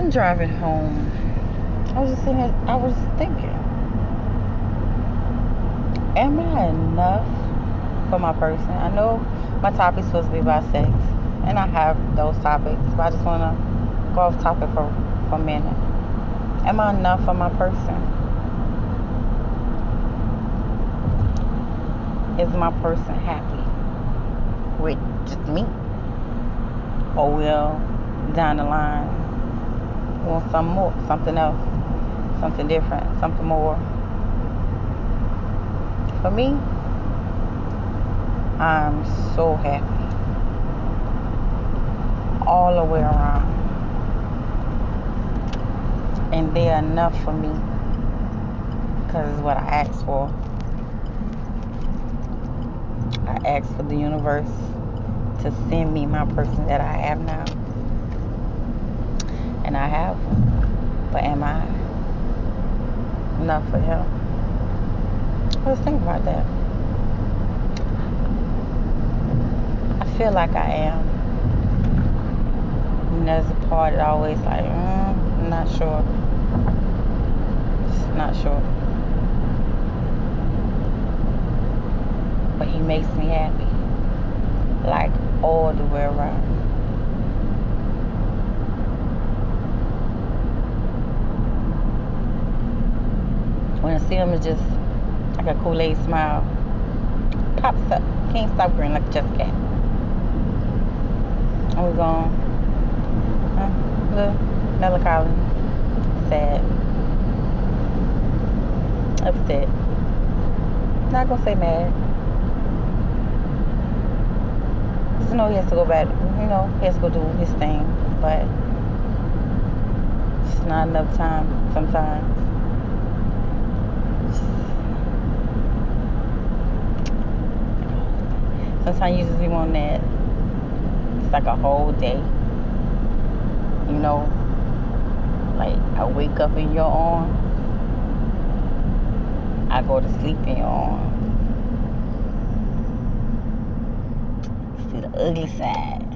wasn't driving home. I was just I was thinking, am I enough for my person? I know my topic's supposed to be about sex, and I have those topics, but I just want to go off topic for, for a minute. Am I enough for my person? Is my person happy with just me? Or will down the line want some more, something else, something different, something more? For me, I'm so happy all the way around. And they're enough for me because it's what I asked for. I asked for the universe to send me my person that I have now. And I have one. But am I enough for him? Let's think about that. I feel like I am. And there's a part that always like, mm, I'm not sure. Just not sure. But he makes me happy. Like all the way around. When I see him, it's just like a Kool-Aid smile. Pops up. Can't stop grinning like Cheshire cat. And we're going, huh? Little melancholy, sad, upset. Not gonna say mad. Just know he has to go back. You know, he has to go do his thing, but it's not enough time sometimes. Sometimes you just be wanting that. It's like a whole day. You know, like I wake up in your arms. I go to sleep in your arms. See the ugly side,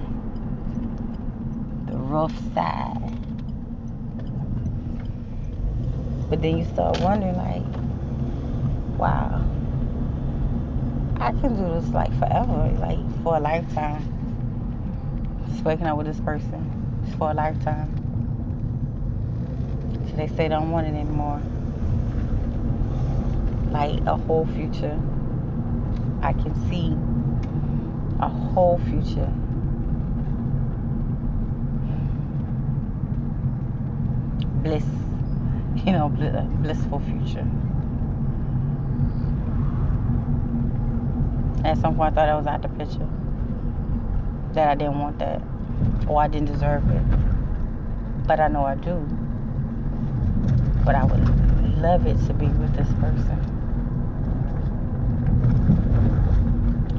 the rough side. But then you start wondering, like, wow, I can do this like forever, like for a lifetime. Just waking up with this person just for a lifetime. So they say they don't want it anymore. Like a whole future. I can see a whole future. Bliss, you know, blissful future. At some point, I thought I was out the picture. That I didn't want that. Or I didn't deserve it. But I know I do. But I would love it to be with this person.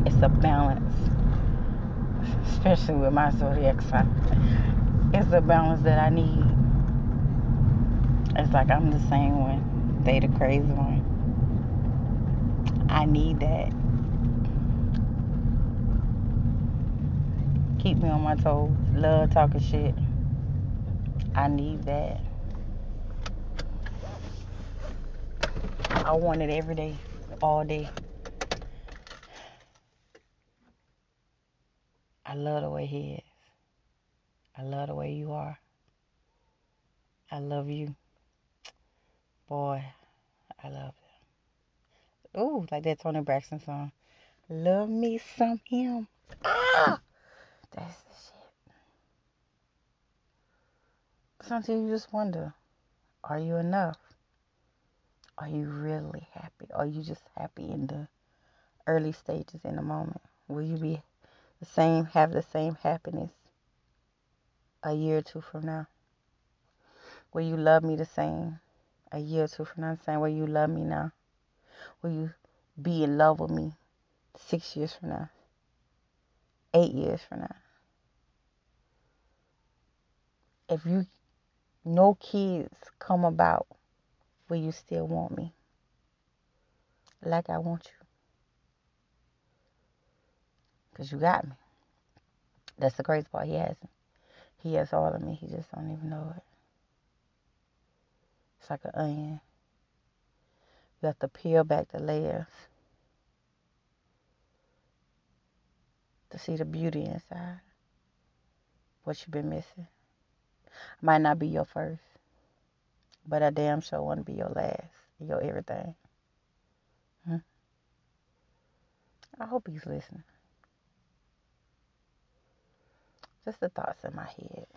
It's a balance. Especially with my zodiac sign. It's a balance that I need. It's like I'm the same one. They the crazy one. I need that. Keep me on my toes. Love talking shit. I need that. I want it every day, all day. I love the way he is. I love the way you are. I love you. Boy, I love it. Ooh, like that Toni Braxton song. Love me some him. Ah! That's the shit. Sometimes you just wonder are you enough? Are you really happy? Are you just happy in the early stages in the moment? Will you be the same, have the same happiness a year or two from now? Will you love me the same a year or two from now? Same way you love me now? Will you be in love with me six years from now? Eight years from now? If you no kids come about, will you still want me? Like I want you. Because you got me. That's the crazy part. He has He has all of me. He just don't even know it. It's like an onion. You have to peel back the layers to see the beauty inside. What you've been missing. Might not be your first, but I damn sure want to be your last, your everything. Hmm? I hope he's listening. Just the thoughts in my head.